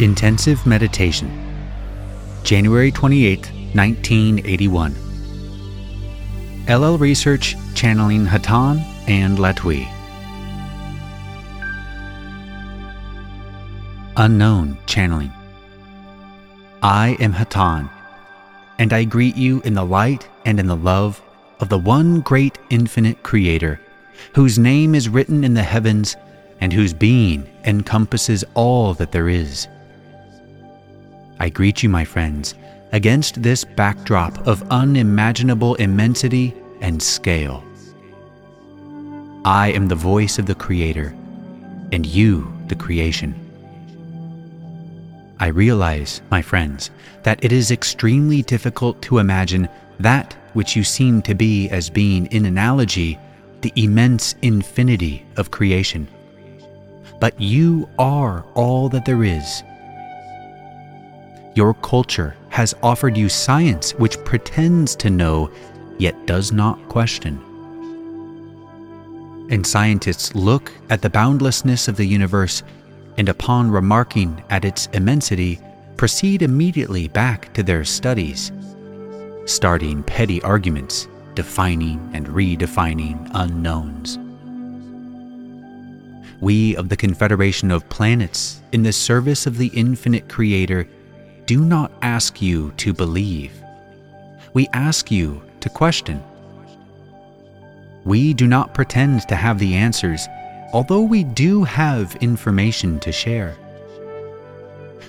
Intensive Meditation, January 28, 1981. LL Research channeling Hatonn and Latwii. Unknown channeling. I am Hatonn, and I greet you in the light and in the love of the one great infinite Creator, whose name is written in the heavens and whose being encompasses all that there is. I greet you, my friends, against this backdrop of unimaginable immensity and scale. I am the voice of the Creator, and you the creation. I realize, my friends, that it is extremely difficult to imagine that which you seem to be as being in analogy the immense infinity of creation. But you are all that there is your culture has offered you science which pretends to know, yet does not question. And scientists look at the boundlessness of the universe and, upon remarking at its immensity, proceed immediately back to their studies, starting petty arguments, defining and redefining unknowns. We of the Confederation of Planets, in the service of the infinite Creator, do not ask you to believe. We ask you to question. We do not pretend to have the answers, although we do have information to share.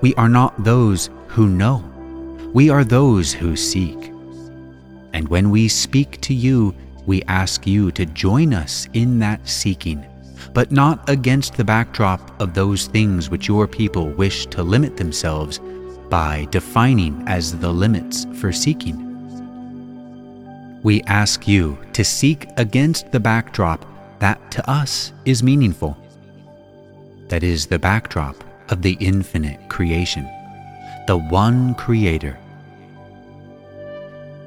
We are not those who know, we are those who seek. And when we speak to you, we ask you to join us in that seeking, but not against the backdrop of those things which your people wish to limit themselves by defining as the limits for seeking. We ask you to seek against the backdrop that to us is meaningful. That is the backdrop of the infinite creation, the one creator.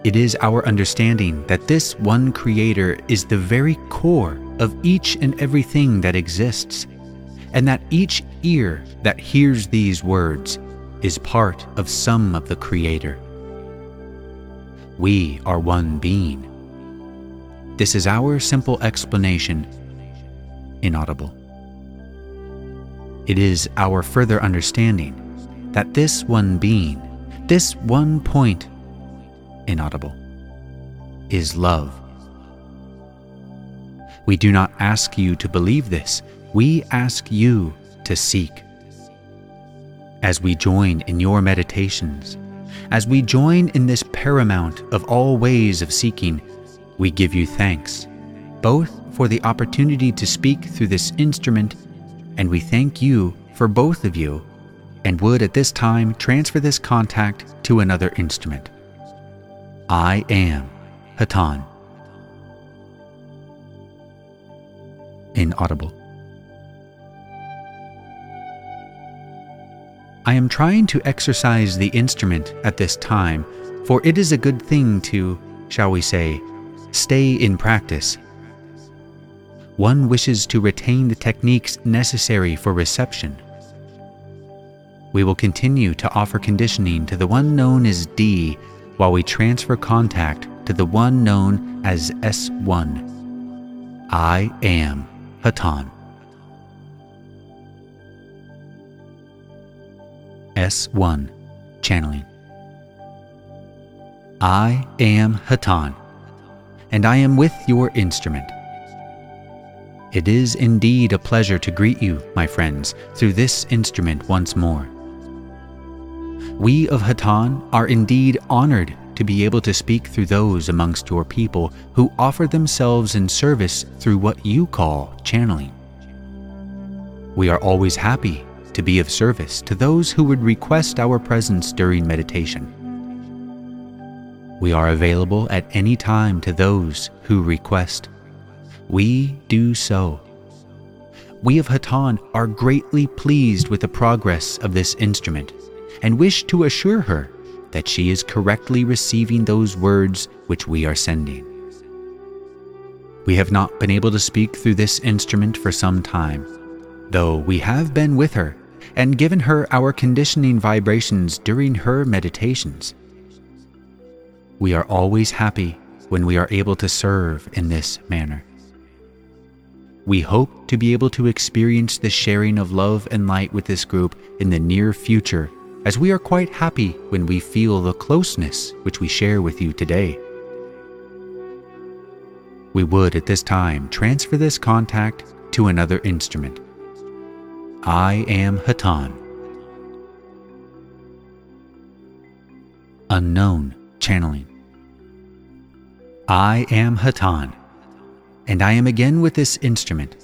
It is our understanding that this one creator is the very core of each and everything that exists, and that each ear that hears these words is part of some of the Creator. We are one being. This is our simple explanation, inaudible. It is our further understanding that this one being, this one point, inaudible, is love. We do not ask you to believe this, we ask you to seek as we join in your meditations, as we join in this paramount of all ways of seeking, we give you thanks, both for the opportunity to speak through this instrument, and we thank you for both of you, and would at this time transfer this contact to another instrument. I am Hatonn. Inaudible. I am trying to exercise the instrument at this time, for it is a good thing to, shall we say, stay in practice. One wishes to retain the techniques necessary for reception. We will continue to offer conditioning to the one known as D while we transfer contact to the one known as S1. I am Hatonn. S1 Channeling. I am Hatonn, and I am with your instrument. It is indeed a pleasure to greet you, my friends, through this instrument once more. We of Hatonn are indeed honored to be able to speak through those amongst your people who offer themselves in service through what you call channeling. We are always happy to be of service to those who would request our presence during meditation. We are available at any time to those who request. We do so. We of Hatonn are greatly pleased with the progress of this instrument and wish to assure her that she is correctly receiving those words which we are sending. We have not been able to speak through this instrument for some time, though we have been with her and given her our conditioning vibrations during her meditations. We are always happy when we are able to serve in this manner. We hope to be able to experience the sharing of love and light with this group in the near future, as we are quite happy when we feel the closeness which we share with you today. We would at this time transfer this contact to another instrument. I am Hatonn. Unknown channeling. I am Hatonn, and I am again with this instrument.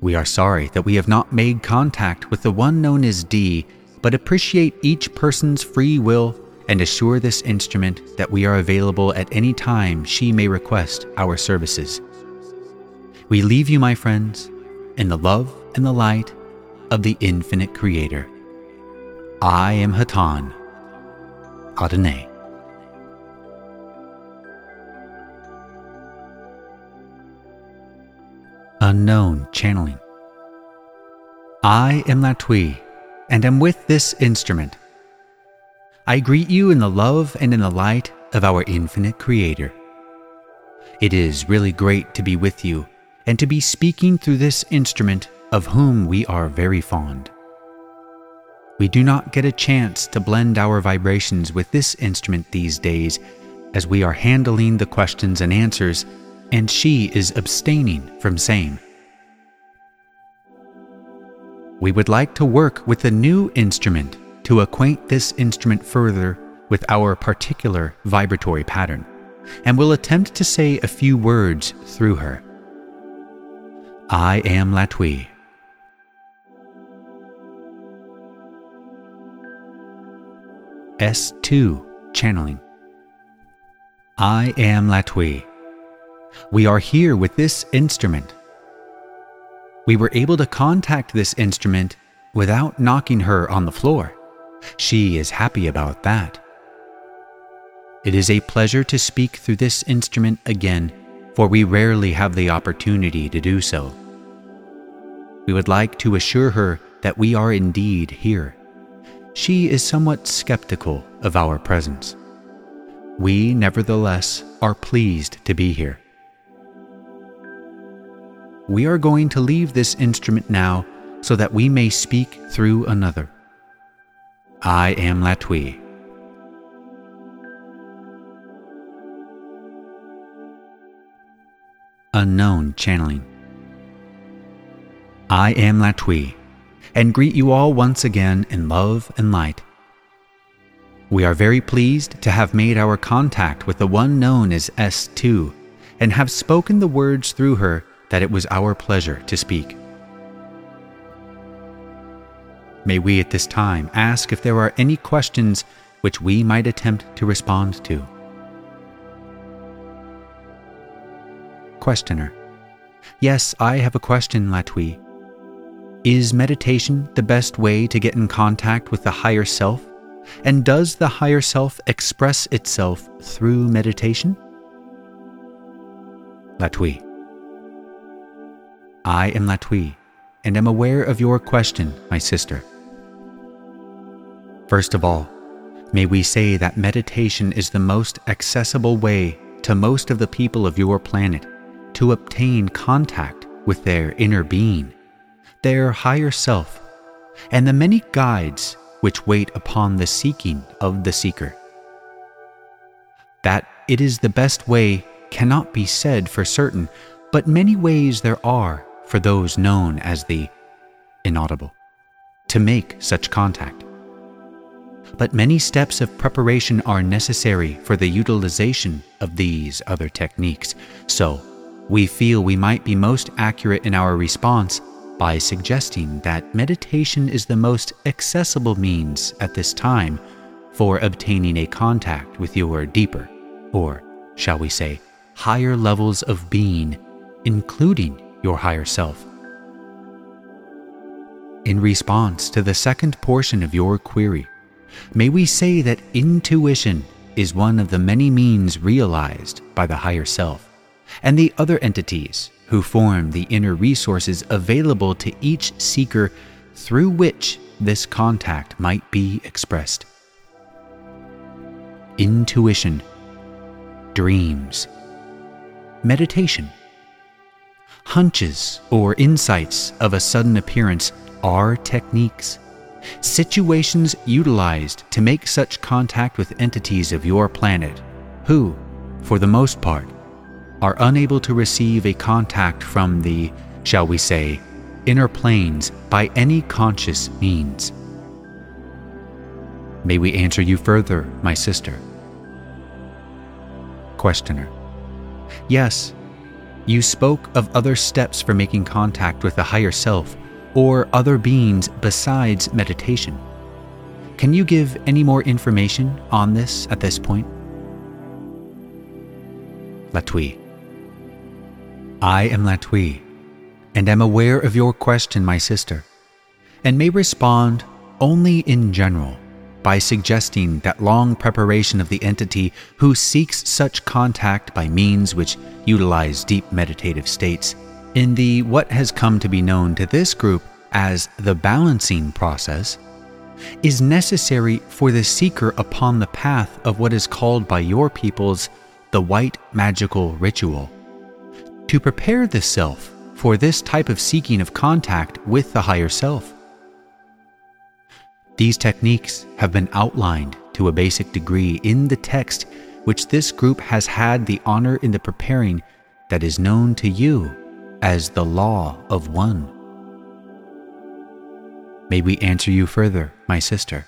We are sorry that we have not made contact with the one known as D, but appreciate each person's free will and assure this instrument that we are available at any time she may request our services. We leave you, my friends, in the love and the light of the infinite Creator. I am Hatonn, Adonai. Unknown channeling. I am Latwii, and am with this instrument. I greet you in the love and in the light of our infinite Creator. It is really great to be with you and to be speaking through this instrument of whom we are very fond. We do not get a chance to blend our vibrations with this instrument these days as we are handling the questions and answers and she is abstaining from same. We would like to work with a new instrument to acquaint this instrument further with our particular vibratory pattern, and will attempt to say a few words through her. I am Latwii. S2 Channeling. I am Latwii. We are here with this instrument. We were able to contact this instrument without knocking her on the floor. She is happy about that. It is a pleasure to speak through this instrument again, for we rarely have the opportunity to do so. We would like to assure her that we are indeed here. She is somewhat skeptical of our presence. We, nevertheless, are pleased to be here we are going to leave this instrument now so that we may speak through another. I am Latwii. Unknown Channeling. I am Latwii, and greet you all once again in love and light. We are very pleased to have made our contact with the one known as S2 and have spoken the words through her that it was our pleasure to speak. May we at this time ask if there are any questions which we might attempt to respond to. Questioner. Yes, I have a question, Latwii. Is meditation the best way to get in contact with the higher self? And does the higher self express itself through meditation? Latwii. I am Latwii, and am aware of your question, my sister. First of all, may we say that meditation is the most accessible way to most of the people of your planet to obtain contact with their inner being, their higher self, and the many guides which wait upon the seeking of the seeker. That it is the best way cannot be said for certain, but many ways there are for those known as the inaudible to make such contact. But many steps of preparation are necessary for the utilization of these other techniques, so we feel we might be most accurate in our response by suggesting that meditation is the most accessible means at this time for obtaining a contact with your deeper, or shall we say, higher levels of being, including your higher self. In response to the second portion of your query, may we say that intuition is one of the many means realized by the higher self and the other entities who form the inner resources available to each seeker through which this contact might be expressed. Intuition, dreams, meditation, hunches or insights of a sudden appearance are techniques, situations utilized to make such contact with entities of your planet who, for the most part, are unable to receive a contact from the, shall we say, inner planes by any conscious means. May we answer you further, my sister? Questioner. Yes, you spoke of other steps for making contact with the higher self or other beings besides meditation. Can you give any more information on this at this point? Latwii. I am Latwii, and am aware of your question, my sister, and may respond only in general by suggesting that long preparation of the entity who seeks such contact by means which utilize deep meditative states in the what has come to be known to this group as the balancing process is necessary for the seeker upon the path of what is called by your peoples the white magical ritual to prepare the self for this type of seeking of contact with the higher self these techniques have been outlined to a basic degree in the text which this group has had the honor in the preparing that is known to you as the Law of One. May we answer you further, my sister?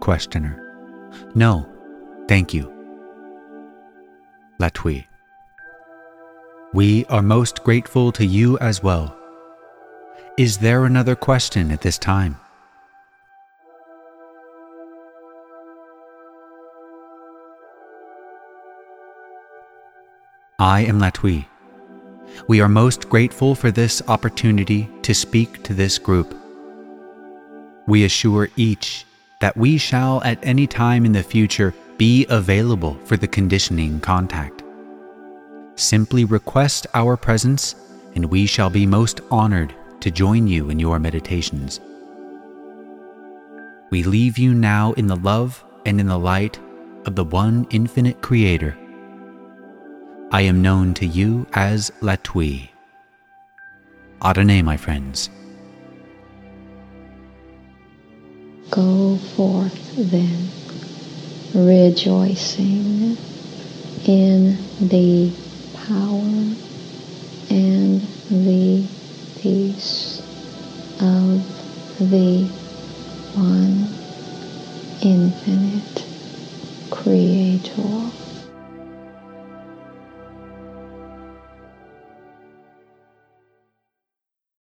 Questioner. No, thank you. Latwii. We are most grateful to you as well is there another question at this time? I am Latwii. We are most grateful for this opportunity to speak to this group. We assure each that we shall at any time in the future be available for the conditioning contact. Simply request our presence, and we shall be most honored to join you in your meditations. We leave you now in the love and in the light of the one infinite Creator. I am known to you as Latwii. Adonai, my friends. Go forth then, rejoicing in the power and the peace of the one infinite creator.